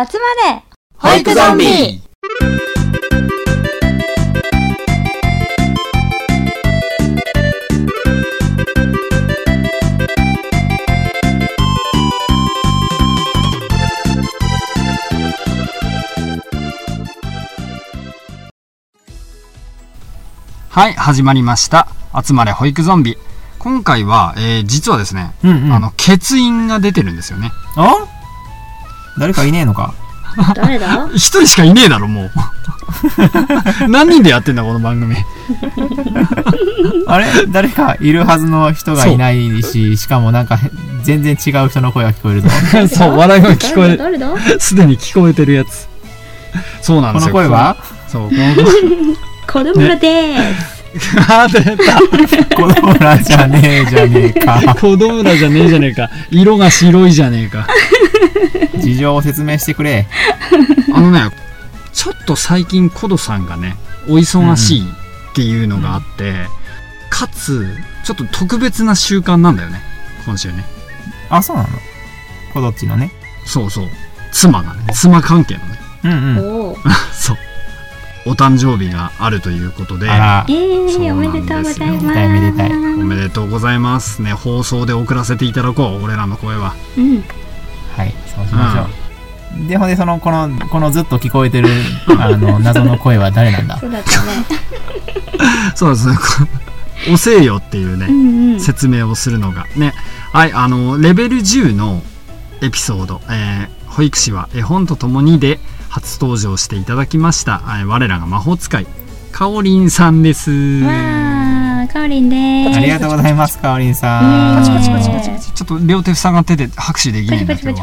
集まれ保育ゾンビはい、始まりました。集まれ保育ゾンビ。今回は、えー実はですね、うんうん。あの、欠員が出てるんですよね。あ？誰かいねえのか？誰だ？一人しかいねえだろ、もう。何人でやってんだ、この番組。あれ？誰かいるはずの人がいないし、しかもなんかへ全然違う人の声が聞こえるぞ。そう、笑いが聞こえる。すでに聞こえてるやつ。そうなんこですよ。の声は？そう、この声。子供らでーす。あー、出た。子供らじゃねえじゃねえか。子供らじゃねえじゃねえか。色が白いじゃねえか。事情を説明してくれ。あのね、ちょっと最近コドさんがね、お忙しいっていうのがあって、かつ、ちょっと特別な習慣なんだよね、今週ね。あ、そうなの？こどっちのね。そうそう。妻がね、妻関係のね。うんうん。そう。お誕生日があるということで、え、ー、そうおめなんでとうございます。おめでとうございます。ね、放送で送らせていただこう、俺らの声は。うん。はい、そうしましょう。で、ほんで、その、この、このずっと聞こえてる、あの、謎の声は誰なんだ？そうだったね。そうですね。おせえよっていうね、うんうん。説明をするのがねはいあのレベル10のエピソード、えー保育士は絵本とともにで初登場していただきました、我らが魔法使いかおりんさんです、かおりんでーす。ありがとうございます、かおりんさパん。チパチパチパチパチちょっと両手塞がってて拍手できないんだけど。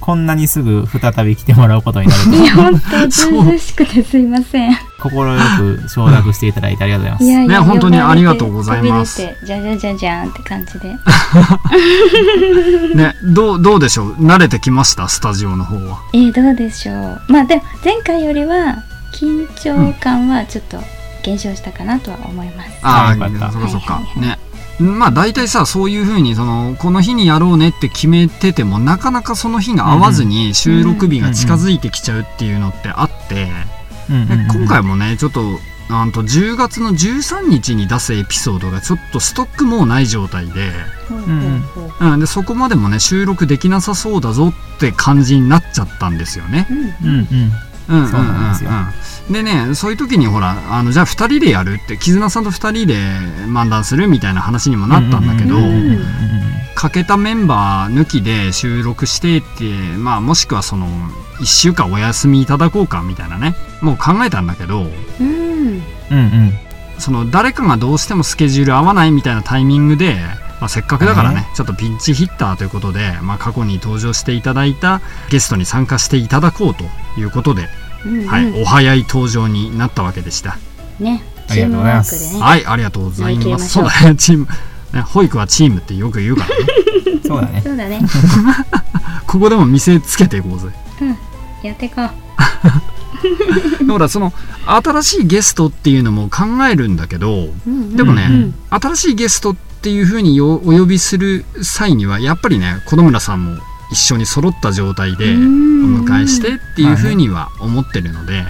こんなにすぐ再び来てもらうことになるといや、ほんと、ずうしくてすいません。い心よく承諾していただいてありがとうございます。やいや、ね本当にありがとうございますじゃじゃじゃじゃんって感じで。ねどうどうでしょう？慣れてきました？スタジオの方はえー、どうでしょう？まあでも、前回よりは、緊張感はちょっと減少したかなとは思います。あよかっそっかそっか。はいはいね。まあ大体さそういうふうにそのこの日にやろうねって決めててもなかなかその日が合わずに収録日が近づいてきちゃうっていうのってあって、うんうんうんで今回もねちょっとなんと10月の13日に出すエピソードがちょっとストックもうない状態で,、うん、でそこまでもね収録できなさそうだぞって感じになっちゃったんですよね。うんうんうん。うんうんうんそうなんですようんでねそういう時にほらあのじゃあ2人でやるって絆さんと2人で漫談するみたいな話にもなったんだけど、欠けたメンバー抜きで収録してってまあもしくはその1週間お休みいただこうかみたいなねもう考えたんだけどうん。うんうん。その誰かがどうしてもスケジュール合わないみたいなタイミングで、まあ、せっかくだからね、ちょっとピンチヒッターということで、まあ、過去に登場していただいたゲストに参加していただこうということで、うんうんはい、お早い登場になったわけでした。ね、ありがとうございますチームワークでね。はい、ありがとうございま。ますそうだね、チーム。ね、保育はチームってよく言うからね。そうだね。そうだね。ここでも見せつけていこうぜ。やっていこう。だからその新しいゲストっていうのも考えるんだけど、うんうんでもね、うん新しいゲストっていう風によお呼びする際にはやっぱりね子供村さんも一緒に揃った状態でおうん迎えしてっていう風には思ってるので、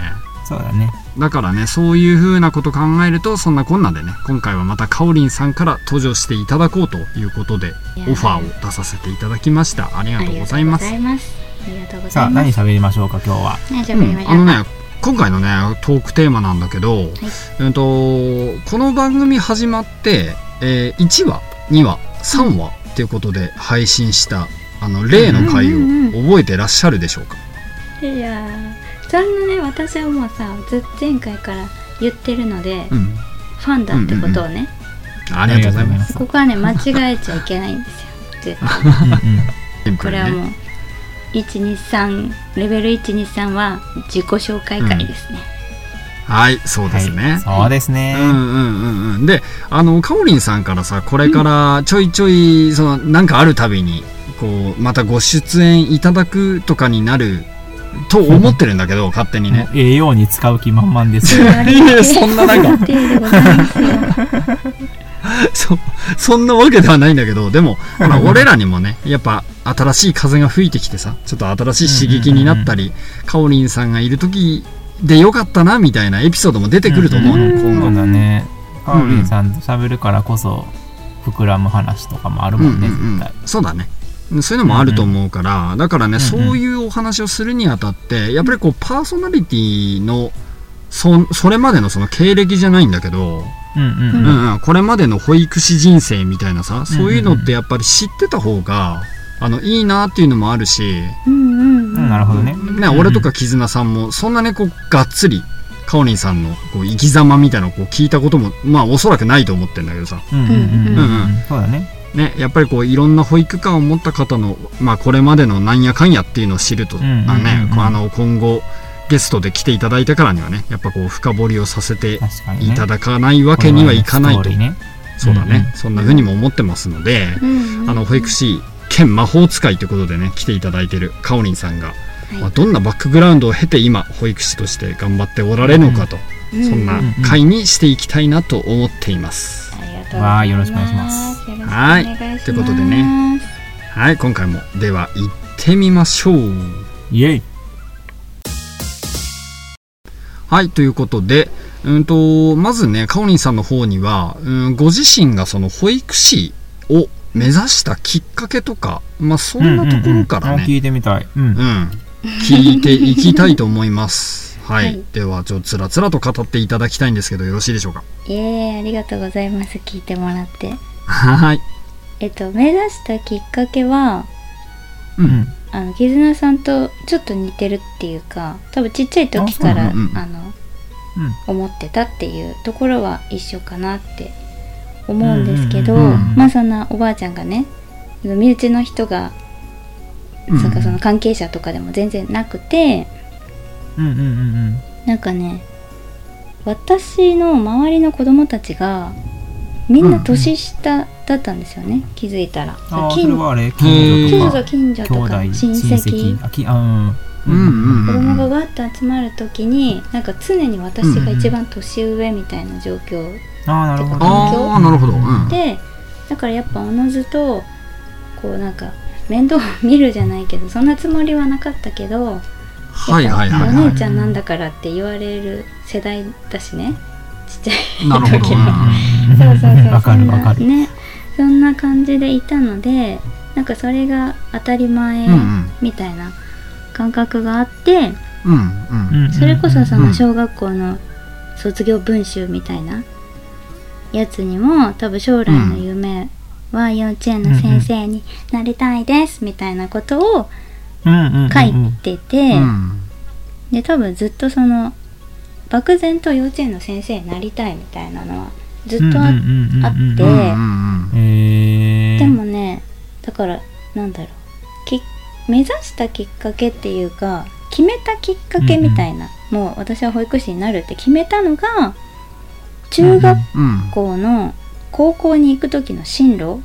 そうだね。だからねそういう風なこと考えるとそんなこんなでね今回はまたかおりんさんから登場していただこうということでオファーを出させていただきましたありがとうごございます。ありがとうござさあ、います。何喋りましょうか、今日は。うんべりましょうあのね今回のねトークテーマなんだけど、うんとこの番組始まって、えー1話2話3話っていうことで配信したあの例の回をうんうん覚えてらっしゃるでしょうか、いやーそれのね私はもうさず前回から言ってるので、うん、ファンだってことをね、ありがとうございます。ここはね間違えちゃいけないんですよ。うんこれはもう123レベル123は自己紹介会ですね、はいそうですね、はいそうですね。うんうんうんうん。であのかおりんさんからさこれからちょいちょいそのなんかあるたびにこうまたご出演いただくとかになると思ってるんだけど 勝手にね。もうええように使う気満々ですよ。いや そんななんか。そ、そんなわけではないんだけど、でも、ほら、俺らにもね、やっぱ、新しい風が吹いてきてさ、ちょっと新しい刺激になったり、かおりんさんがいる時でよかったな、みたいなエピソードも出てくると思うの、うん今後そう。だね。カオリンさんと喋るからこそ、膨らむ話とかもあるもんね、うんうんうん絶対。そうだね。そういうのもあると思うから、だからね、うんそういうお話をするにあたって、やっぱりこう、パーソナリティの、そ、それまでのその経歴じゃないんだけど、うんうんううん。んうん、これまでの保育士人生みたいなさ、そういうのってやっぱり知ってた方が、あの、いいなっていうのもあるし、うんうんうん。なるほどね。ね、俺とか絆さんも、そんなね、こう、がっつり、かおりんさんの、こう、生き様みたいなのをこう聞いたことも、まあ、おそらくないと思ってんだけどさ、うんうんうんうん。うん。そうだね。ね、やっぱりこういろんな保育館を持った方の、まあ、これまでのなんやかんやっていうのを知ると、んうんうんあのね、こうあの今後ゲストで来ていただいたからにはねやっぱこう深掘りをさせて。いただかないわけにはいかないと、そうだね、うんうん。そんな風にも思ってますので、うんうん。あの保育士兼魔法使いということでね来ていただいてるかおりんさんが、はいまあ、どんなバックグラウンドを経て今保育士として頑張っておられるのかと、そんなうんうん回にしていきたいなと思っています。ありがとうございます。わあよろしくお願いしますはい。ということでねはい今回もでは行ってみましょう。イェイ。はい、ということで、うんと、まずね、かおりんさんの方には、うん、ご自身がその保育士を目指したきっかけとか、まあそんなところからね、うんうんうんあ聞いてみたい。うん。うん、聞いていきたいと思います。はい。はいでは、ちょっとつらつらと語っていただきたいんですけど、よろしいでしょうか？イエーイありがとうございます。聞いてもらって。はい。えっと、目指したきっかけは、う。うんん。あの、絆さんとちょっと似てるっていうか、多分ちっちゃい時から、ああそうなのうんの、思ってたっていうところは一緒かなって思うんですけど、うんうんうんまあそんなおばあちゃんがね身内の人が、うん。なんかその関係者とかでも全然なくてうんうんうんなんかね私の周りの子供たちがみんな年下だったんですよね、気づいたら。ああ、そ近れはあれ、へ近所とか。そうそう、近所とか。親親戚。戚。あきあうん。うんうん子うんうん。供がわっと集まる時になんか常に私が一番年上みたいな状況ああ、なるほど。ああ、なるほど。うん。でだからやっぱおのずとこうなんか面倒を見るじゃないけどそんなつもりはなかったけどはいはいはいおは姉ちゃんなんだからって言われる世代だしねちっちゃい。時うんそうそうそうわかるわかる。ねそんな感じでいたのでなんかそれが当たり前みたいな感覚があって、うんうん。うんそれこそそうんの小学校の卒業文集みたいなやつにも多分将来の夢は幼稚園の先生になりたいですみたいなことを書いてて、うんで多分ずっとその漠然と幼稚園の先生になりたいみたいなのはずっとあ,、ってでもねだからなんだろうき目指したきっかけっていうか決めたきっかけみたいな、もう私は保育士になるって決めたのが中学うん。校の高校に行く時の進路うんうん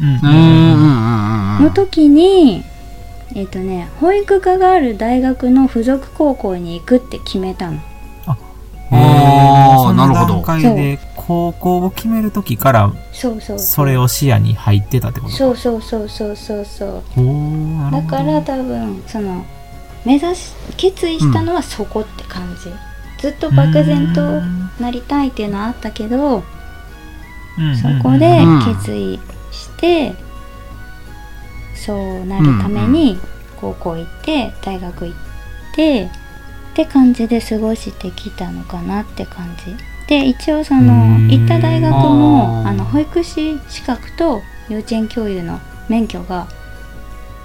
うんうんうん。の時に、えっ、とね保育科がある大学の附属高校に行くって決めたの。あーなるほど。その段階で高校を決める時からそうそうそれを視野に入ってたってことそうそうそうそうそうそう。だから多分その目指し決意したのはそこって感じ、ずっと漠然となりたいっていうのはあったけどそこでうん決意してそうなるために高校行って大学行ってって感じで過ごしてきたのかなって感じ。で一応そのうん。行った大学もあの保育士資格と幼稚園教諭の免許が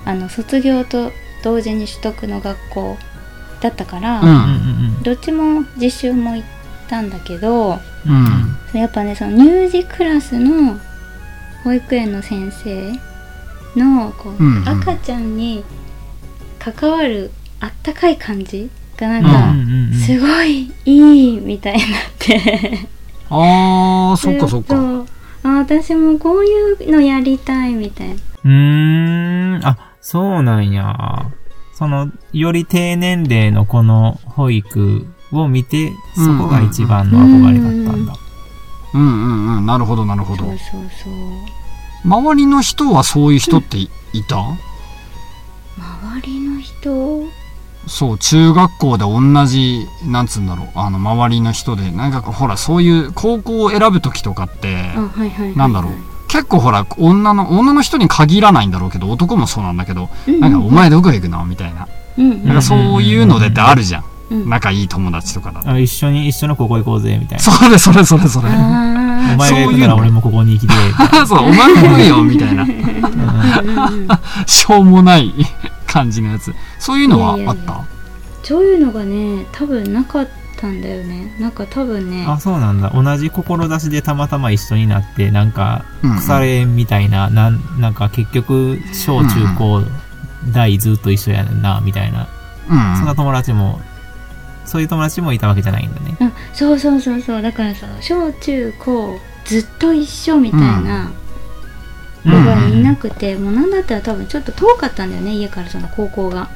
あの卒業と同時に取得の学校だったから、どっちも実習も行ったんだけどうん。やっぱねその乳児クラスの保育園の先生のこう、うんうん。赤ちゃんに関わるあったかい感じがなんうんか、すごいいいみたいになって。ああ、そっかそっか。う。あ私もこういうのやりたいみたいな。うーん、あ、そうなんや。その、より低年齢の子の保育を見て、そこが一番の憧れだったんだ。うんうんうんなるほどなるほど。そうそう。そう周りの人はそういう人っていいた、周りの人そう中学校で同じなんつうんだろうあの周りの人でなんかほらそういう高校を選ぶ時とかってなんだろう結構ほら女の女の人に限らないんだろうけど男もそうなんだけどうんうん。なんかお前どこ行くの？みたいな。なんかそういうのでってあるじゃん。うん仲いい友達とかだと。あ一緒に、一緒のここ行こうぜ、みたいな。それそれそれそれ。おあ前が行くなら俺もここに行きて、みたいそうお前も来いよみたいな。しょうもない感じのやつ。そういうのはいあった？そういうのがね多分なかったんだよね。なんか多分ねあ、そうなんだ。同じ志でたまたま一緒になって、なんか、うんうん。腐れ縁みたいな、なん、なんか結局、小中高、大ずっと一緒やねんな、みたいな。うんそんな友達も、そういう友達もいたわけじゃないんだね。うん。そうそうそうそう。だからさ小中高ずっと一緒みたいな子うんがいなくて、もうなんだったら多分ちょっと遠かったんだよね家からその高校が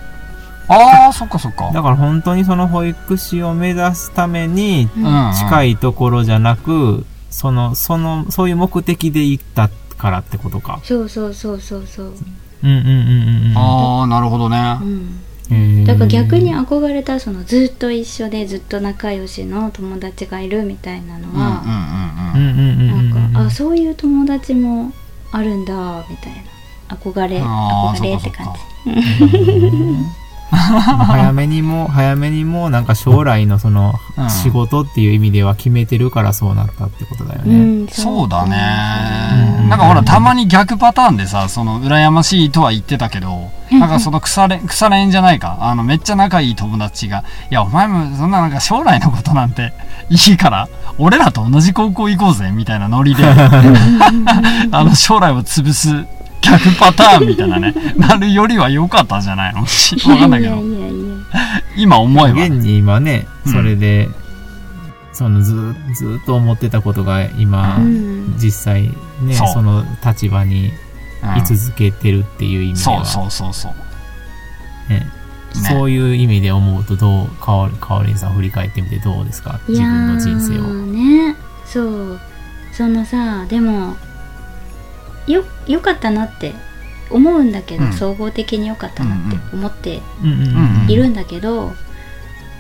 ああそっかそっかだから本当にその保育士を目指すために、うん近いいところじゃなく、その、その、そういう目的で行ったからってことか。そうそうそうそうそう、うんうんうんうんうん。ああなるほどねうん、だから逆に憧れたそのずっと一緒でずっと仲良しの友達がいるみたいなのうんうんは、うんうんうんうんうんうん。なんかあそういう友達もあるんだみたいな憧れ憧れって感かじ 早めにも、早めにも、なんか将来のそのうん、仕事っていう意味では決めてるからそうなったってことだようね。んそうだうんね。なんかほら、たまに逆パターンでさ、その、羨ましいとは言ってたけど、なんかその腐れ、腐れ縁じゃないか。あの、めっちゃ仲いい友達が、いや、お前もそんななんか将来のことなんて いいから、俺らと同じ高校行こうぜ、みたいなノリで、あの、将来を潰す逆パターンみたいなね、なるよりは良かったんじゃないの？わかんないけど、いやいやいや今思えば。現に今ね、うん。それで、そのず、ずっと思ってたことが今、うん。実際ね、その立場にうん。居続けてるっていう意味では、そうそうそうそう。ね。ね。そういう意味で思うとどうかおかおりんさん振り返ってみてどうですか？自分の人生を。ね。そう。そのさでもよよかったなって思うんだけど、うん。総合的に良かったなって思っているんだけど、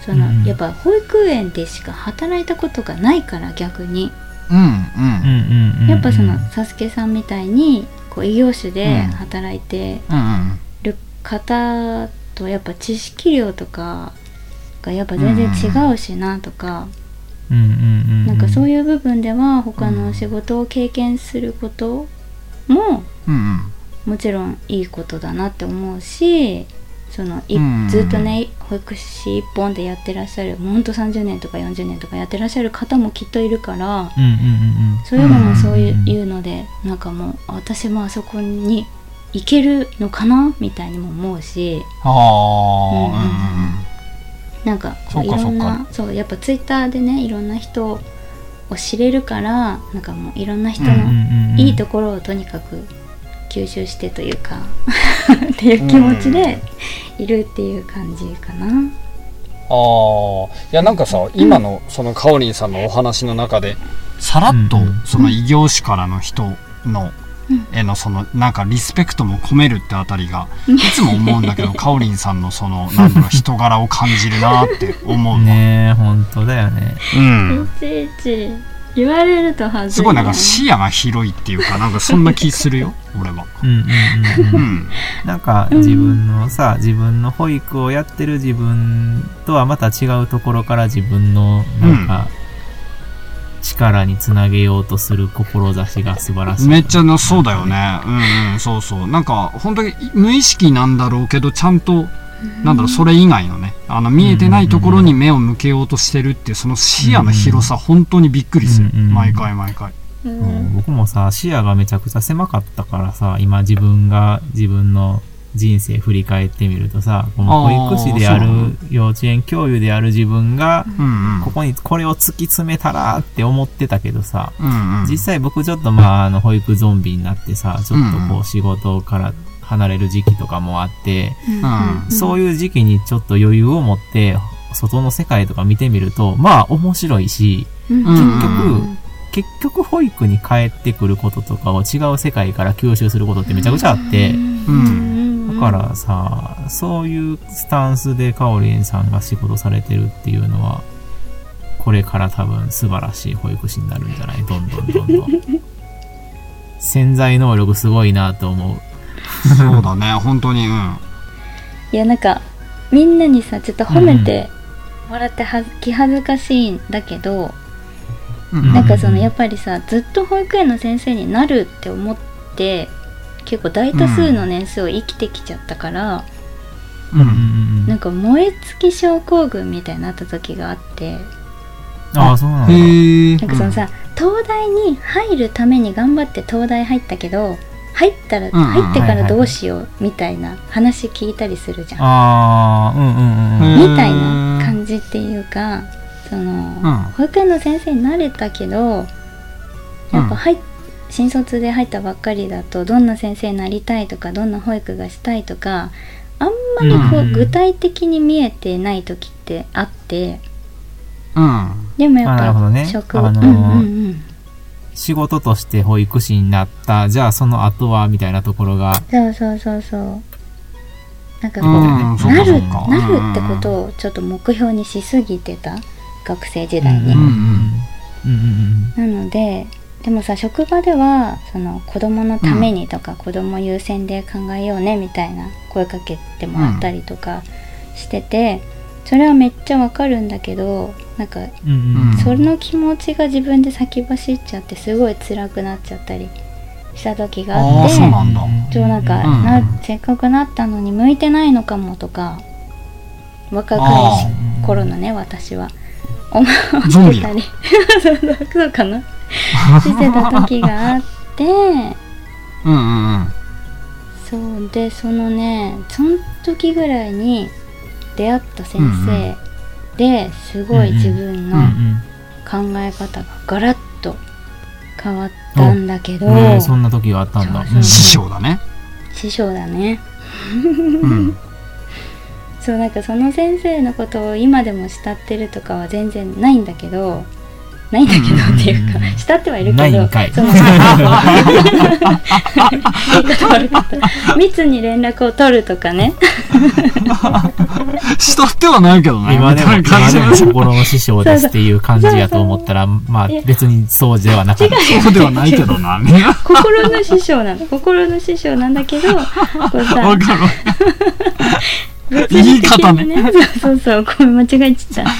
その、うんやっぱ保育園でしか働いたことがないから逆に、うんやっぱそのサスケさんみたいにこう異業種でうん。働いてうんうん。る方とやっぱ知識量とかがやっぱ全然違うしなとか、なんかそういういう部分では他の仕事を経験することもうんうん。もちろんいいことだなって思うしそのいうんずっとね保育士一本でやってらっしゃるほんと30年とか40年とかやってらっしゃる方もきっといるからうんうんうんそういうのもそういうんういうのでなんかもう私もあそこに行けるのかなみたいにも思うし。ああ、うんうんなんかこそうういろんなそうやっぱツイッターでねいろんな人を知れるからなんかもういろんな人のうんうんうんうん。いいところをとにかく吸収してというか っていう気持ちでいるっていう感じかな。ああいやなんかさ今のそのかおりんさんのお話の中でさらっとうんうん。その異業種からの人のうんへのそのなんかリスペクトも込めるってあたりがいつも思うんだけどかおりんさんのそのなんだろう人柄を感じるなって思うわ、ねえ本当だよね。うん。いちいち言われると恥ずいすごいなんか視野が広いっていうかなんかそんな気するよ俺は。うんうんうんう。うん。んなんか自分のさ、自分の保育をやってる自分とはまた違うところから自分のなんか、力につなげようとする志が素晴らしい。めっちゃのそうだよね。うんうんそうそう。なんか本当に無意識なんだろうけどちゃんとなんだろうそれ以外のねあの見えてないところに目を向けようとしてるっていうその視野の広さ本当にびっくりする。毎回毎回。うん。うん僕もさ、視野がめちゃくちゃ狭かったからさ、今自分が自分の人生振り返ってみるとさ、この保育士である幼稚園教諭である自分が、うんうん。ここにこれを突き詰めたらって思ってたけどさ、うんうん。実際僕ちょっとまあ、あの、保育ゾンビになってさ、ちょっとうんうん。こう仕事から離れる時期とかもあって、うんそういう時期にちょっと余裕を持って、外の世界とか見てみると、まあ面白いし、うんうん。結局、結局保育に帰ってくることとかを違う世界から吸収することってめちゃくちゃあって、うんだからさ、そういうスタンスでカオリンさんが仕事されてるっていうのは、これから多分素晴らしい保育士になるんじゃない？どんどんどんどん。潜在能力すごいなと思う。そうだね。本当に。うん。いやなんかみんなにさちょっと褒めてもらってはず気恥ずかしいんだけど、うん。なんかそのやっぱりさずっと保育園の先生になるって思って結構大多数の年数を生きてきちゃったから、うん。うんなんか燃え尽き症候群みたいになった時があって。ああ、そうなんだ。なんかそのさ、東大に入るために頑張って東大入ったけど入ったら、入ってからどうしようみたいな話聞いたりするじゃん、ああ、うんうんうんうん。みたいな感じっていうかその、うん。保育園の先生になれたけどやっぱ入っ新卒で入ったばっかりだとどんな先生になりたいとかどんな保育がしたいとかあんまりこう、うん具体的に見えてない時ってあって。うん。でもやっぱね。職あのーうんうんうん仕事として保育士になった、じゃあその後は、みたいなところが、そうそうそうそう。なんかこう、うんなるなるってことをちょっと目標にしすぎてた学生時代に、うんうんうんうんなのででもさ職場ではその子供のためにとか、子供優先で考えようねみたいな声かけてもらったりとかしてて、それはめっちゃわかるんだけどなんかうんうんうん。その気持ちが自分で先走っちゃってすごい辛くなっちゃったりした時があってそうなんか、うんなせっかくなったのに向いてないのかもとか若かありし頃のね私は。思ってたり。そうかなしてた時があって。うんうんうん。そうでそのねその時ぐらいに出会った先生ですごい自分の考え方がガラッと変わったんだけど、へえそんな時があったんだ。師匠だね。師匠だね。うん。そうなんかその先生のことを今でも慕ってるとかは全然ないんだけどないんだけどっていうかうん。慕ってはいるけどないんかい。その密に連絡を取るとかね。慕ってはないけどね。今でも、今でも心の師匠ですっていう感じやと思ったら、まあ別にそうではなかった。そうではないけどな。ね 心の師匠なの心の師匠なんだけどこうさわかる。物言い方ねにそうそうそうごめん間違えちゃった。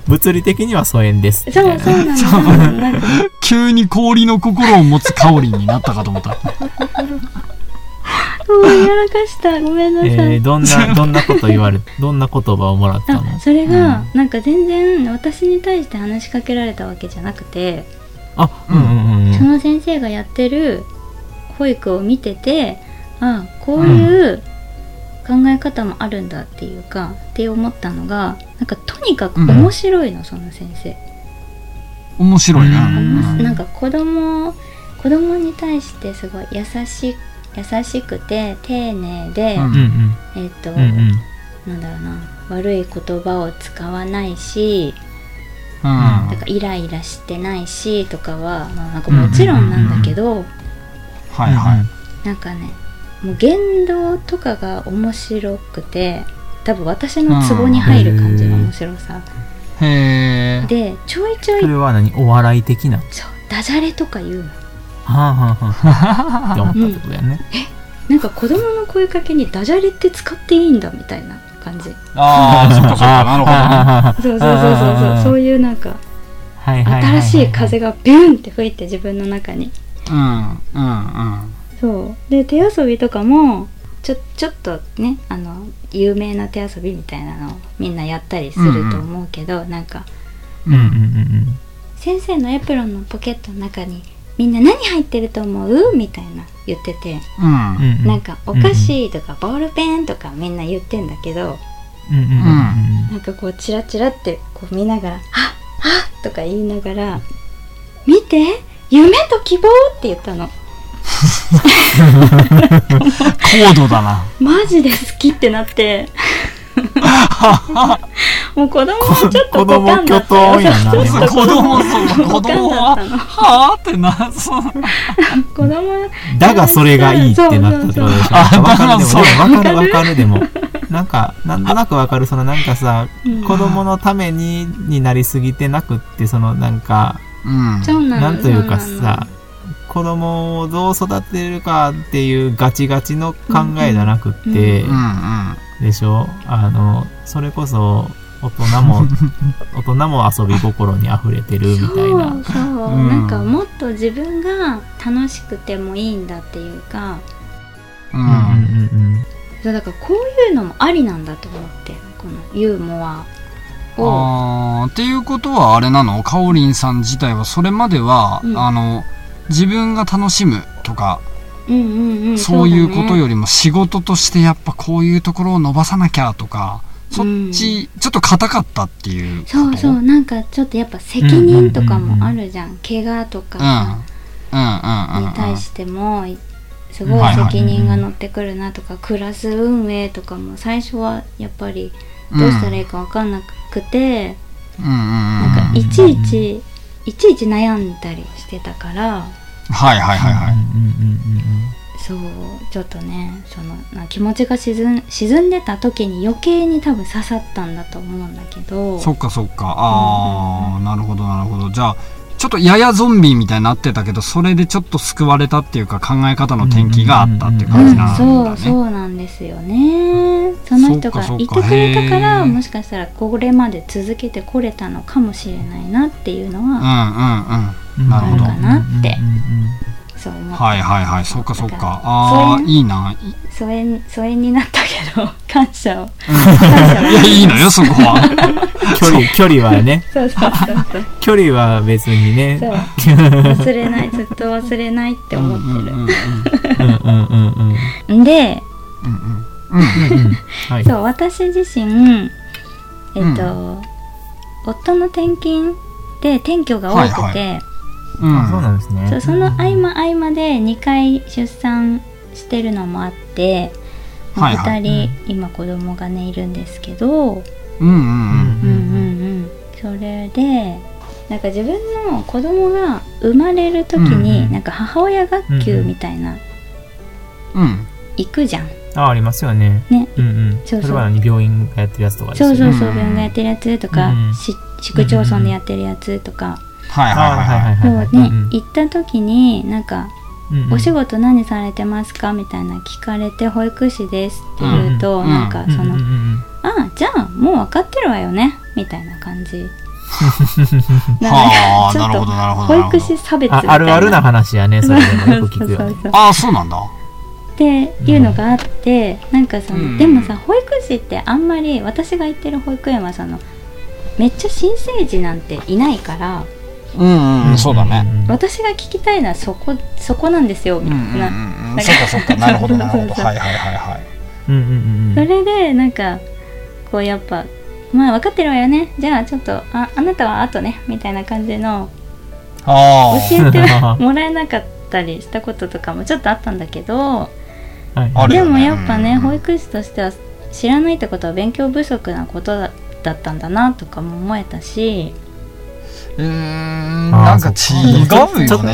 物理的には疎遠です。そうそうなんか 急に氷の心を持つカオリンになったかと思った。もうやらかした。ごめんなさい、えー、どんな、どんなこと言われ、どんな言葉をもらったの？あそれが、なんか全然私に対して話しかけられたわけじゃなくて、あ、うんうんうん。その先生がやってる保育を見ててあこういう考え方もあるんだっていうか、って思ったのがなんかとにかく面白いの、その先生、面白いねうん。なんか子供子供に対してすごい優し優しくて丁寧で、うん。うんうん。えっ、と、うんうん。なんだろうな悪い言葉を使わないしうん。なんかイライラしてないしとかは、まあ、なんかもちろんなんだけど、はいはい。なんかねもう言動とかが面白くて多分私のツボに入る感じの面白さ、へえでちょいちょいそれは何？お笑い的な？はそうダジャレとか言うの。あはあはあ。って思ったってことやね。なんか子供の声かけにダジャレって使っていいんだみたいな感じ。ああそっかそっかなるほどね。そうそうそうそうそう。そういうなんかはい。新しい風がビュンって吹いて自分の中に。うんうんうんそう。で手遊びとかもちょちょっとねあの有名な手遊びみたいなのをみんなやったりすると思うけど、なんかうんうんうん先生のエプロンのポケットの中にみんな何入ってると思う？みたいな言ってて、うん。うんうん。なんかお菓子とかボールペンとかみんな言ってんだけど、うんうんうんうん。なんかこうチラチラってこう見ながら「はっはっ」とか言いながら「見て？夢と希望」って言ったの高度だな。マジで好きってなって。もう子供もちょっと子供ポカンだったよ。巨頭やな。そうそう。子供そうははあってなそう子供だがそれがいいってなったってことでしょ。そうわかるでも、わかるわかるでも。なんか、なんとなくわかる。そのなんかさ、うん。子供のために、になりすぎてなくって、そのなんか、うん。そうなんというかそうなのさ、子供をどう育てるかっていうガチガチの考えじゃなくって、うんうん。でしょ？あの、それこそ、大人も、大人も遊び心に溢れてるみたいな。そうそう、うん。なんかもっと自分が楽しくてもいいんだっていうか。うん。うんうんうんそうだからこういうのもありなんだと思ってこのユーモアを。あーっていうことはあれなの？かおりんさん自体はそれまでは、うん。あの自分が楽しむとか、うんうんうんそういうことよよりも仕事としてやっぱこういうところを伸ばさなきゃとかそっち、ちょっと硬かったっていうそうそうなんかちょっとやっぱ責任とかもあるじゃん,、怪我とかうん。うんうんうんうん。に対してもすごい責任が乗ってくるなとか、クラス運営とかも最初はやっぱりどうしたらいいか分かんなくて、うんうんうん。なんかいちいちいちいち悩んだりしてたからはいはいはいはい、うんうんうんそうちょっとねそのな気持ちが沈ん沈んでた時に余計に多分刺さったんだと思うんだけど。そっかそっか。ああ、なるほどなるほど。じゃあちょっとややゾンビみたいになってたけどそれでちょっと救われたっていうか考え方の転機があったっていううん感じなんだね、そうそうなんですよね。その人がいてくれたからもしかしたらこれまで続けてこれたのかもしれないなっていうのうんうんはうん。なるほどあるかなって。うんうんうんそう思った。はいはいはい。そうかそうか。ああいういいな。疎遠疎遠になったけど感謝を。いやいいのよそこは。距離、距離はね、そうそうそうそう。距離は別にね。そう、忘れない。ずっと忘れないって思ってる、うんうんうんうんうん。うんうん。でうん。うんうんうん。はい。そう私自身えっと、夫の転勤で転居が多くて、はいはあ、うん。そうなんですね。そうその合間合間で2回出産してるのもあって、まあはいはい。2人、今子供がねいるんですけど、うん。うんうんうん。うんうんそれでなんか自分の子供が生まれる時に、うんうんなんか母親学級みたいな、うん。行くじゃん。あ、ありますよね。ね。うんうん。そうそう。それは何病院がやってるやつとかね。そうそうそう病院がやってるやつとか、うん。し市区町村でやってるやつとか、はいあはいはいはいそうね、うんうん。行った時になんかうんうん。お仕事何されてますかみたいな聞かれて保育士ですって言うと、うんなんかその、うんうんうんあじゃあもう分かってるわよねみたいな感じ。なるほどなるほど保育士差別みたいな。ああるあるな話やね、それでもよく聞くよね。ああそうなんだ。っていうのがあって、なんかその、うん。でもさ保育士ってあんまり私が行ってる保育園はそのめっちゃ新生児なんていないからうんうんそうだね。私が聞きたいのはそこそこなんですよみうんたいな、うんうんうんそっかそっか。なるほどなるほど。はいはいはいはい。うんうんうんそれでなんかこうやっぱまあ分かってるわよね。じゃあちょっとああなたは後ね。みたいな感じのああ教えてもらえなかったりしたこととかもちょっとあったんだけど。はいでもやっぱね、うん。保育士としては知らないってことは勉強不足なことだだったんだなとかも思えたしうーんなんか違うちょっよねちょっと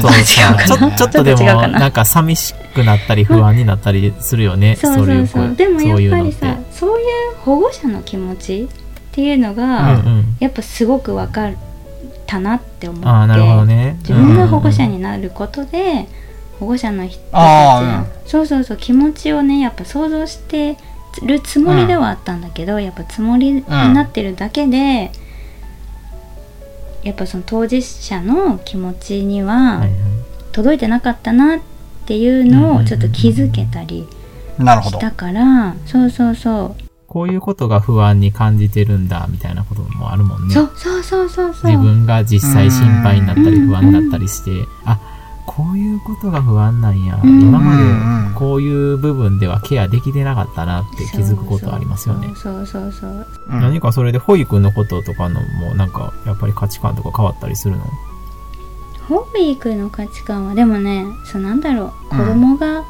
でもちょっと違うかななんか寂しくなったり不安になったりするよね。そうそういそう子でもやっぱりさそういう保護者の気持ちっていうのうんが、うん。やっぱすごく分かったなって思って。ああ、なるほどね。自分が保護者になることで、保護者の人たちそうそうそう気持ちをねやっぱ想像してるつもりではあったんだけど、やっぱつもりになってるだけで、やっぱその当事者の気持ちには届いてなかったなっていうのをちょっと気づけたりしたから、そうそうそう、こういうことが不安に感じてるんだみたいなこともあるもんね。そうそうそうそう。そう自分が実際心配になったりうん不安になったりして、あこういうことが不安なんや、うん。今まうんでこういう部分ではケアできてなかったなって気づくことありますよね。そうそうそう。何かそれで保育のこととかのもなんかやっぱり価値観とか変わったりするの？保育の価値観はでもねそうなんだろう。子うん。供が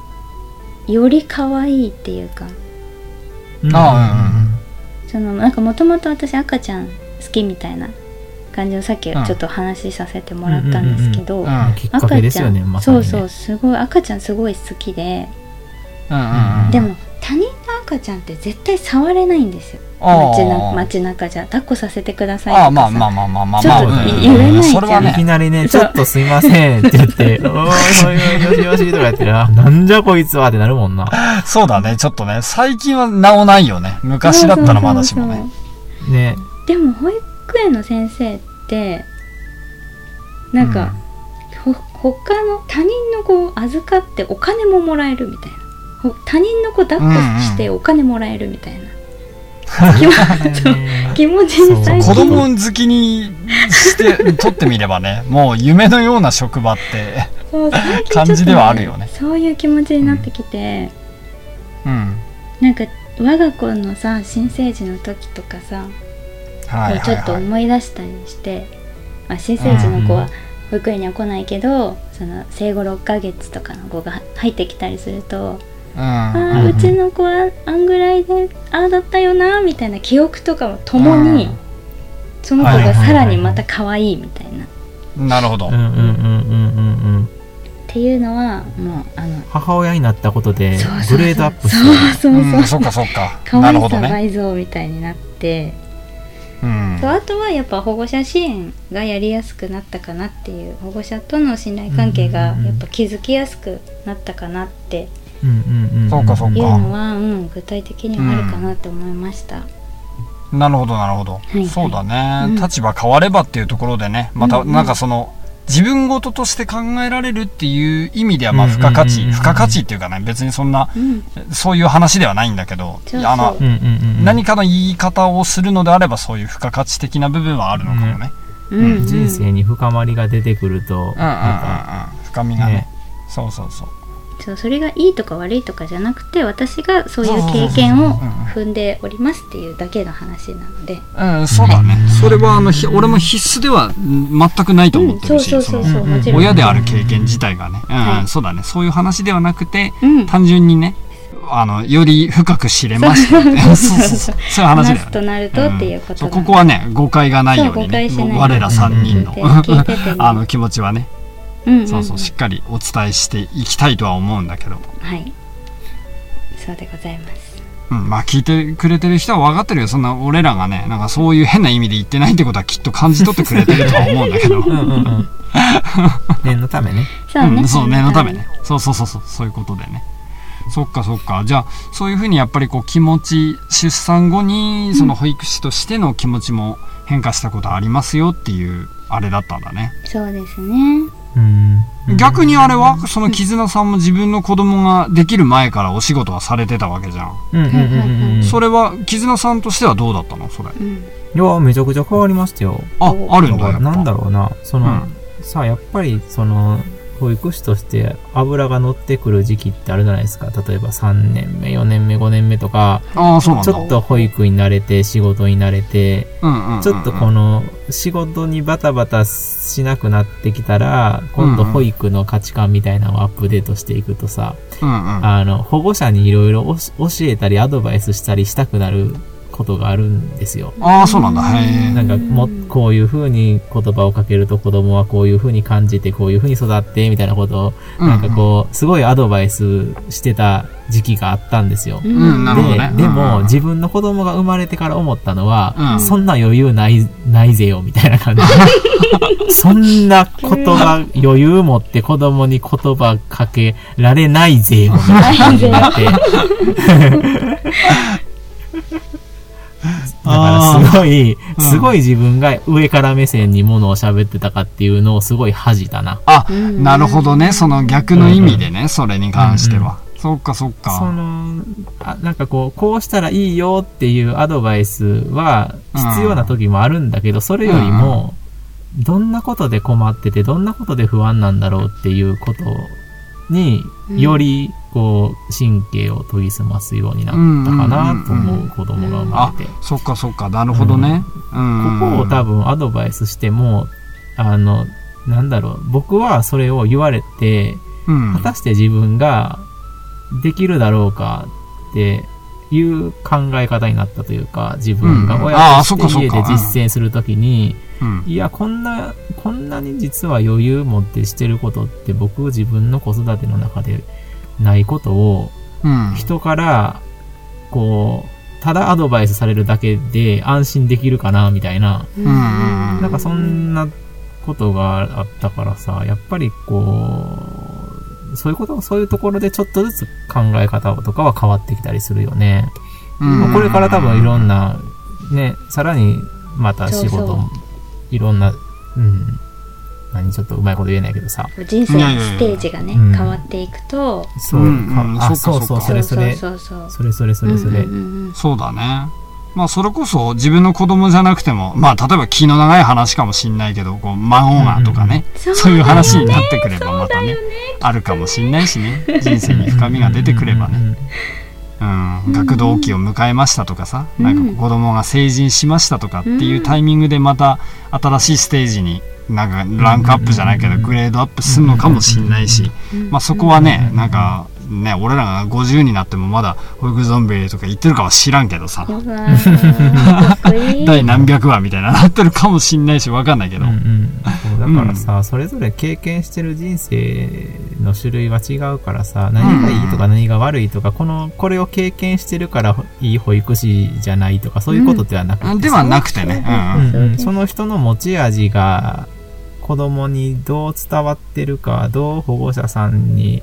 より可愛いっていうか、あそそのなんかもともと私赤ちゃん好きみたいな感じをさっきちょっと話しさせてもらったんですけど、うんうんまね。そうそうすごい赤ちゃんすごい好きで、でも他人の赤ちゃんって絶対触れないんですよ。街な街中じゃ。抱っこさせてくださいとかさ。ああまあまあまあまあまあちょっとまあうん言えないじゃんそれはいきねなりね、ちょっとすいませんって言って、おーいおいよしよしとかやってるあなんじゃこいつはってなるもんな。そうだねちょっとね最近はなおないよね昔だったらまだしもねね。でも保育園の先生ってなんか、ほ他の他人の子を預かってお金ももらえるみたいな。ほ他人の子抱っこしてお金もらえるみたいな、気持ね 気持ちに最子近供好きにして 取ってみればねもう夢のような職場ってそう最近ちょっと感じではあるよね。そういう気持ちになってきて、うん。なんか我が子のさ新生児の時とかさ、はいちょっと思い出したりして、まあ、新生児の子は保育園には来ないけど、その生後6ヶ月とかの子が入ってきたりするとうん。あうんーうちの子はあんぐらいでああだったよなみたいな記憶とかもともに、うん。その子がさらにまた可愛いみたいな、っなるほど。うんうんうんうんうんうん。ていうのはもうあの母親になったことでそうそうそう。グレードアップしてそうそうそう、うんそっかそっか。可愛さなるほどね。倍増みたいになって、うんそうあとはやっぱ保護者支援がやりやすくなったかなっていう保護者との信頼関係がうんうんうんやっぱ築きやすくなったかなっていうのは、うん、具体的にはあるかなって思いました。なるほどなるほど、いはい。そうだね、うん。立場変わればっていうところでねまたうんうん。なんかその、自分事として考えられるっていう意味ではまあ付加価値、付加価値っていうかね別にそんなうん、そういう話ではないんだけどあ何かの言い方をするのであればそういう付加価値的な部分はあるのかもね、うん。うん。人生に深まりが出てくると、うん、うんうん深みがね。ね。そうそうそうそうそれがいいとか悪いとかじゃなくて私がそういう経験を踏んでおりますっていうだけの話なので、うん、そうだね。それは、あの、ひ俺も必須ではん全くないと思ってるし、うんそうそうそうそうそのもちろん。親である経験自体がね、うん、はい。そうだね。そういう話ではなくて、うん。単純にね、あの、より深く知れました。そうそうそう。そういう話だよとなるとっていうことここはね、誤解がないようにねそう誤解しない、もう我ら3人の、あの、気持ちはね、うんうんうん。そうそう、しっかりお伝えしていきたいとは思うんだけど、はい。そうでございます。うん、まあ聞いてくれてる人は分かってるよ。そんな俺らがね、なんかそういう変な意味で言ってないってことはきっと感じ取ってくれてるとは思うんだけど。うんうんうん。念のためね。そうね、うん、そう念のため。ね。そうそうそうそうそういうことでね。そっかそっか。じゃあそういうふうにやっぱりこう気持ち出産後にその保育士としての気持ちも変化したことありますよっていうあれだったんだね。そうですね。うん。逆にあれはその絆さんも自分の子供ができる前からお仕事はされてたわけじゃん、うんうんうんうん。それは絆さんとしてはどうだったの？それ。うん。いや、めちゃくちゃ変わりましたよ。ああるんだなんだろうな。その、うん。さあ、やっぱり、その、保育士として油が乗ってくる時期ってあるじゃないですか。例えば3年目、4年目、5年目とか、ああそうなんだ。ちょっと保育に慣れて、仕事に慣れて、ちょっとこの仕事にバタバタしなくなってきたら、今度保育の価値観みたいなのをアップデートしていくとさ、うんうんあの、保護者にいろいろ教えたりアドバイスしたりしたくなることがあるんですよ。ああそうなんだへえなんかも、こういう風に言葉をかけると子供はこういう風に感じて、こういう風に育って、みたいなことを、なんかこう、すごいアドバイスしてた時期があったんですよ。うんで、でうんも、自分の子供が生まれてから思ったのは、うんそんな余裕ない、ないぜよ、みたいな感じ。そんなことが余裕持って子供に言葉かけられないぜよ、みたいな感じになって。だからすごい、うんすごい自分が上から目線にものを喋ってたかっていうのをすごい恥じたな。あ、うんなるほどね。その逆の意味でね、それに関しては。そっかそっそか。の、あなんかこう、こうしたらいいよっていうアドバイスは必要な時もあるんだけど、それよりも、どんなことで困ってて、どんなことで不安なんだろうっていうことに、うんより、こう、神経を研ぎ澄ますようになったかなと思う子供が生まあれて。、そっかそっか。なるほどね。うん。ここを多分アドバイスしても、あの、なんだろう、僕はそれを言われて、うん果たして自分ができるだろうかっていう考え方になったというか、自分がうん親として家で実践するときに、うん。いや、こんな、こんなに実は余裕持ってしてることって僕自分の子育ての中でないことをうん。人から、こう、ただアドバイスされるだけで安心できるかな、みたいな。うんなんかそんなことがあったからさ、やっぱりこう、そういうこと、そういうところでちょっとずつ考え方とかは変わってきたりするよね。うんまあこれから多分いろんな、ね、さらにまた仕事も、いろんな、うん、何ちょっとうまいこと言えないけどさ。人生のステージがねうん。変わっていくと。そう、うんうんあ、そっかそうそう、そっかそれそれ、そうそうそれそれそれそれ。うんうんうんそうだね。まあそれこそ自分の子供じゃなくても、まあ例えば気の長い話かもしんないけど、こう孫がとかね、そうそういう話になってくればまたね、あるかもしんないしね、人生に深みが出てくればね。ね。うん、学童期を迎えましたとかさ、うん。なんか子供が成人しましたとかっていうタイミングでまた新しいステージになんかランクアップじゃないけどグレードアップするのかもしんないし、うん。まあそこはね、なんかね、俺らが50になってもまだ保育ゾンビとか言ってるかは知らんけどさ、第何百話みたいななってるかもしんないしわかんないけど、うんだからさ、それぞれ経験してる人生の種類は違うからさ何がいいとか何が悪いとかこのこれを経験してるからいい保育士じゃないとかそういうことではなくてさ、ではなくてね、うん。うん。うん。その人の持ち味が子供にどう伝わってるかどう保護者さんに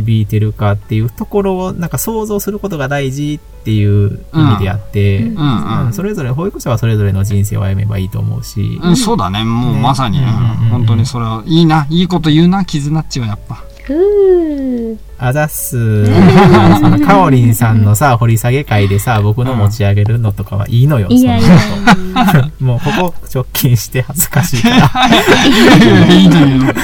響いてるかっていうところをなんか想像することが大事っていう意味であって、うん。うん。うん。それぞれ保育者はそれぞれの人生を歩めばいいと思うし、うん、そうだね、もうね。まさに、うんうんうんうん。本当にそれは、いいな、いいこと言うな、絆っちはやっぱ。あざっす。そのカオリンさんのさ、掘り下げ会でさ、僕の持ち上げるのとかはいいのよ。いやいそんや。なこともうここ直近して恥ずかしいから。いいのよ、ね。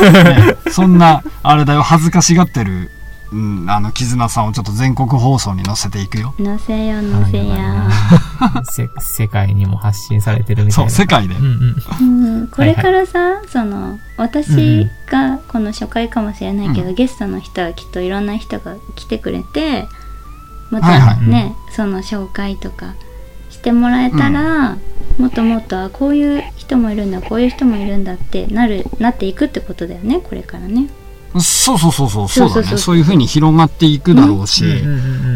そんな、あれだよ、恥ずかしがってる、うん、あの、絆さんをちょっと全国放送に載せていくよ。乗せよ乗せや せ世界にも発信されてるみたそ、いうな。世界でう。んうん。うんこれからさ、その私がこの初回かもしれないけど、うゲストの人はきっといろんな人が来てくれてまはいはいたね、その紹介とかしてもらえたら、もっともっとあこういう人もいるんだこういう人もいるんだってなるなっていくってことだよねこれからね。そうそうそうそう、そうだね。そうそうそうそういう風に広がっていくだろうし、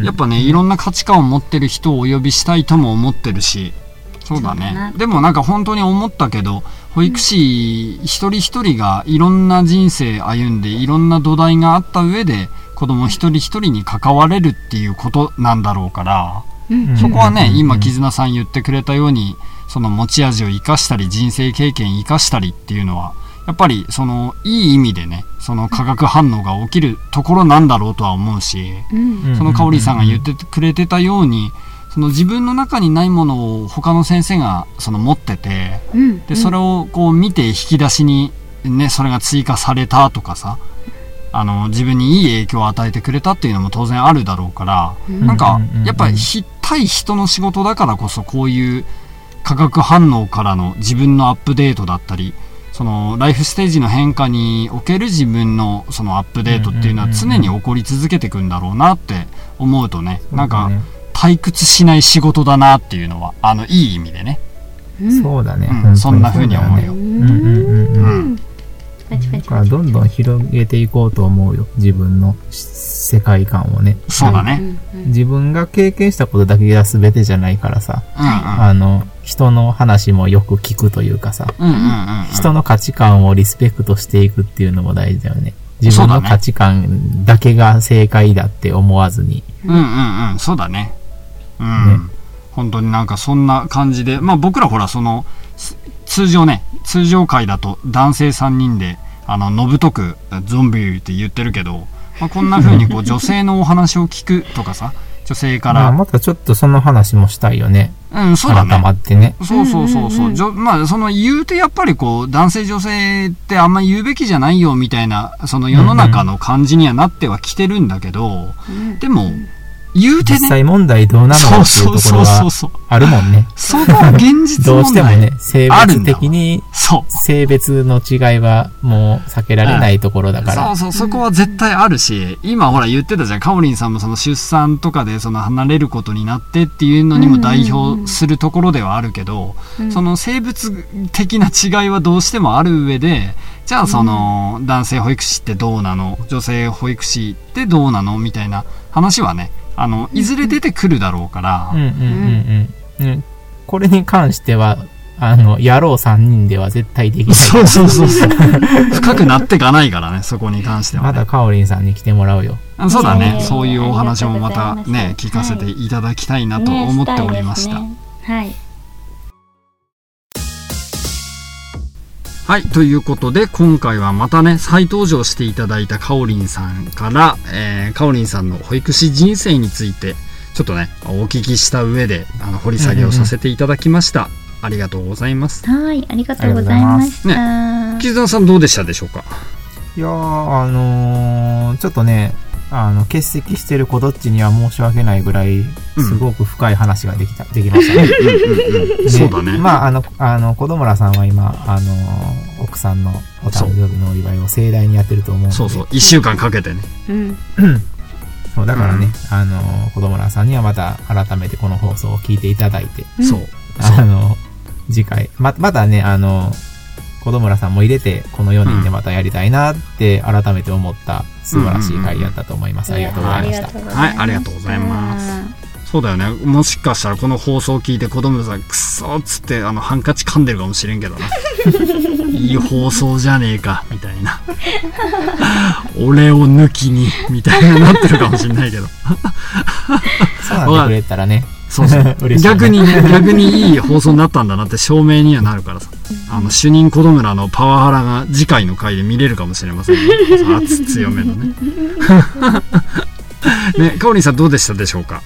やっぱね、いろんな価値観を持ってる人をお呼びしたいとも思ってるし、そうだね。でもなんか本当に思ったけど、保育士一人一人がいろんな人生歩んで、いろんな土台があった上で、子供一人一人に関われるっていうことなんだろうから、うんそこはね、うん今、絆さん言ってくれたように、その持ち味を生かしたり、人生経験生かしたりっていうのは、やっぱり、その、いい意味でね、その化学反応が起きるところなんだろうとは思うし、うん。うんその香織さんが言ってくれてたように、その自分の中にないものを他の先生がその持ってて、うん。で、それをこう見て引き出しに、ね、それが追加されたとかさ、あの、自分にいい影響を与えてくれたっていうのも当然あるだろうから、うん。なんかやっぱり対人の仕事だからこそこういう化学反応からの自分のアップデートだったり、そのライフステージの変化における自分のそのアップデートっていうのは常に起こり続けていくんだろうなって思うとね、なんかね。退屈しない仕事だなっていうのは、あの、いい意味でね。うん。そうだね。うん。そんな風に思うよ。ううん。うん。うん。うん。んパチパだからどんどん広げていこうと思うよ。自分の世界観をね。そうだね。うん。うん。自分が経験したことだけが全てじゃないからさ。うんうん。あの、人の話もよく聞くというかさ。うんうんうんうん。人の価値観をリスペクトしていくっていうのも大事だよね。自分の価値観だけが正解だって思わずに。うんうんうん、そうだね。うん。ね本当になんかそんな感じで、まあ僕らほらその、す通常ね、通常会だと男性3人で、あの、のぶとくゾンビって言ってるけど、まあこんな風にこう 女性のお話を聞くとかさ、女性かまあ、ら、またちょっとその話もしたいよね。うん、そうだ改まね。ってね。そうそうそうそう。うんうんうんじょまあ、その言うてやっぱりこう、男性女性ってあんま言うべきじゃないよみたいな、その世の中の感じにはなってはきてるんだけど、うんでも、言うてね。実際問題どうなのそうかっていうそうところそうそうは。あるもんね。そこは現実どう。してもね、性別的に、そう。性別の違いはもう避けられないところだから。そうそう、そこは絶対あるし、今ほら言ってたじゃん、カオリンさんもその出産とかでその離れることになってっていうのにも代表するところではあるけど、うんその生物的な違いはどうしてもある上で、じゃあその男性保育士ってどうなの？女性保育士ってどうなの？みたいな話はね、あの、いずれ出てくるだろうから、うんうんうんうん。うんこれに関しては、あの、野郎3人では絶対できない。そうそうそうそう。深くなっていかないからね、そこに関しては、ね。まだカオリンさんに来てもらうよ。あそうだね、えーそういうお話もまたね聞かせていただきたいなと思っておりました。ねしたいはい、ということで、今回はまたね、再登場していただいたかおりんさんから、えー、かおりんさんの保育士人生について、ちょっとね、お聞きした上で、あの、掘り下げをさせていただきました。ありがとうございます。はい。はい、ありがとうございました。絆さんどうでしたでしょうか？いやー、あのー、ちょっとね、あの、欠席してる子どっちには申し訳ないぐらい、すごく深い話ができた、できましたね。そうだね。まあ、あの、あの、子供らさんは今、あの、奥さんのお誕生日のお祝いを盛大にやってると思うので。そうそう、一週間かけてね。うん。そう、だからね、うんあの、子供らさんにはまた改めてこの放送を聞いていただいて、うんそう。あの、次回、ま、またね、あの、子供らさんも入れて、この4人でまたやりたいなって改めて思った素晴らしい回だったと思います。ありがとうございました。はいありがとうございますそうだよね。もしかしたらこの放送を聞いて子供さん、くそーっつって、あの、ハンカチ噛んでるかもしれんけどね。いい放送じゃねえか、みたいな。俺を抜きに、みたいななってるかもしれないけど。そうなってくれたらね、そうそう。嬉しいな逆に、逆にいい放送になったんだなって証明にはなるからさ。あの、主任子供らのパワハラが次回の回で見れるかもしれませんね。圧強めのね。ね、かおりんさんどうでしたでしょうか？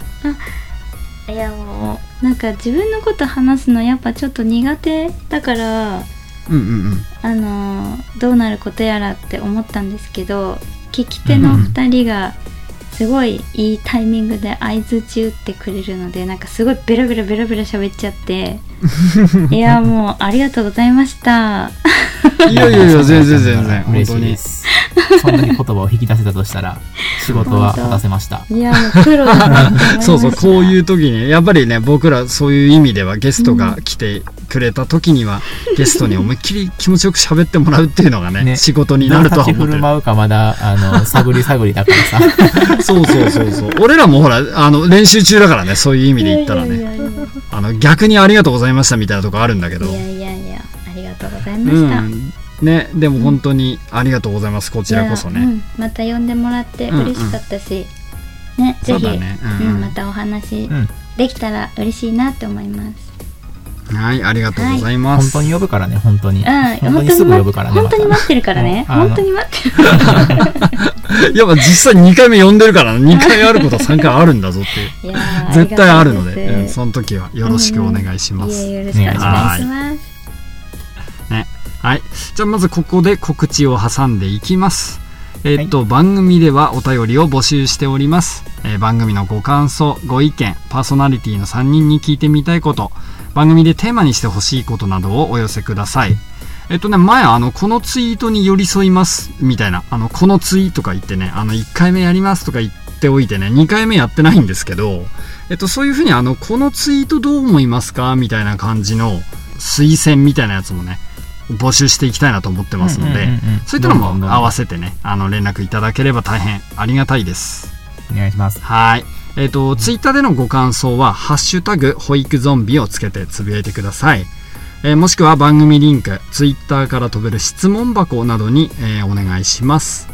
いやもうなんか自分のこと話すのやっぱちょっと苦手だからうんうんうん。あのーどうなることやらって思ったんですけど聞き手の2人がすごいいいタイミングで相づち打ってくれるのでなんかすごいベラベラベラベラ喋っちゃって いやもうありがとうございましたいやいやいや、全然全然。本嬉。しいです。そんなに言葉を引き出せたとしたら、仕事は果たせました。いやもうプロだな そうそう、こういう時に、やっぱりね、僕らそういう意味ではゲストが来てくれた時には、ゲストに思いっきり気持ちよく喋ってもらうっていうのがね、ね仕事になるとは思ってる。振る舞うかまだ、あの、探り探りだからさ。そうそうそうそう。俺らもほら、あの、練習中だからね、そういう意味で言ったらね。あの、逆にありがとうございましたみたいなとこあるんだけど。いやいやいやありがとうございうました、ん。ね、でも本当にありがとうございます、こちらこそね。うんまた呼んでもらって嬉しかったし、ねぜひそうだね。うんうん、またお話うん。できたら嬉しいなって思います。はい、ありがとうございます。本当に呼ぶからね、本当に。うん、本当にすぐ呼ぶからね。本当にま待ってるからね。本当に待ってる。いや、まあ実際2回目呼んでるから、2回あることは3回あるんじゃっていう。絶対あるので、その時はよろしくお願いします。よろしくお願いします。はい。じゃあまずここで告知を挟んでいきます。えっと、番組ではお便りを募集しております、えー番組のご感想、ご意見、パーソナリティの3人に聞いてみたいこと、番組でテーマにしてほしいことなどをお寄せください。えっとね、前、あの、このツイートに寄り添います、みたいな、あの、このツイとか言ってね、あの、1回目やりますとか言っておいてね、2回目やってないんですけど、えっと、そういうふうに、あの、このツイートどう思いますかみたいな感じの推薦みたいなやつもね、募集していきたいなと思ってますので、うんうんうんうんそういったのも合わせてね、あの、連絡いただければ大変ありがたいです。お願いします。はい。えっ、と、ツイッターでのご感想は、ハッシュタグ、保育ゾンビをつけてつぶやいてください。えーもしくは番組リンク、ツイッターから飛べる質問箱などに、えーお願いします。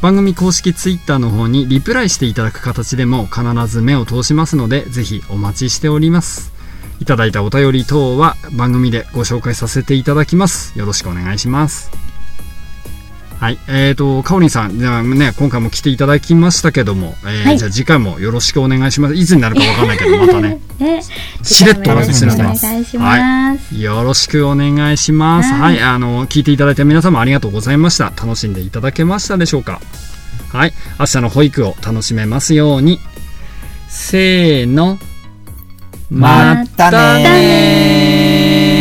番組公式ツイッターの方にリプライしていただく形でも必ず目を通しますので、ぜひお待ちしております。いただいたお便り等は番組でご紹介させていただきます。よろしくお願いします。はい。えーと、かおりんさん、じゃあね、今回も来ていただきましたけども、えーはいじゃあ次回もよろしくお願いします。いつになるかわかんないけど、またね。ね、しれっとおよろします。願いします。よろしくお願いします。は、はいいあの、聞いていただいた皆様ありがとうございました。楽しんでいただけましたでしょうかはい。明日の保育を楽しめますように。せーのまったねー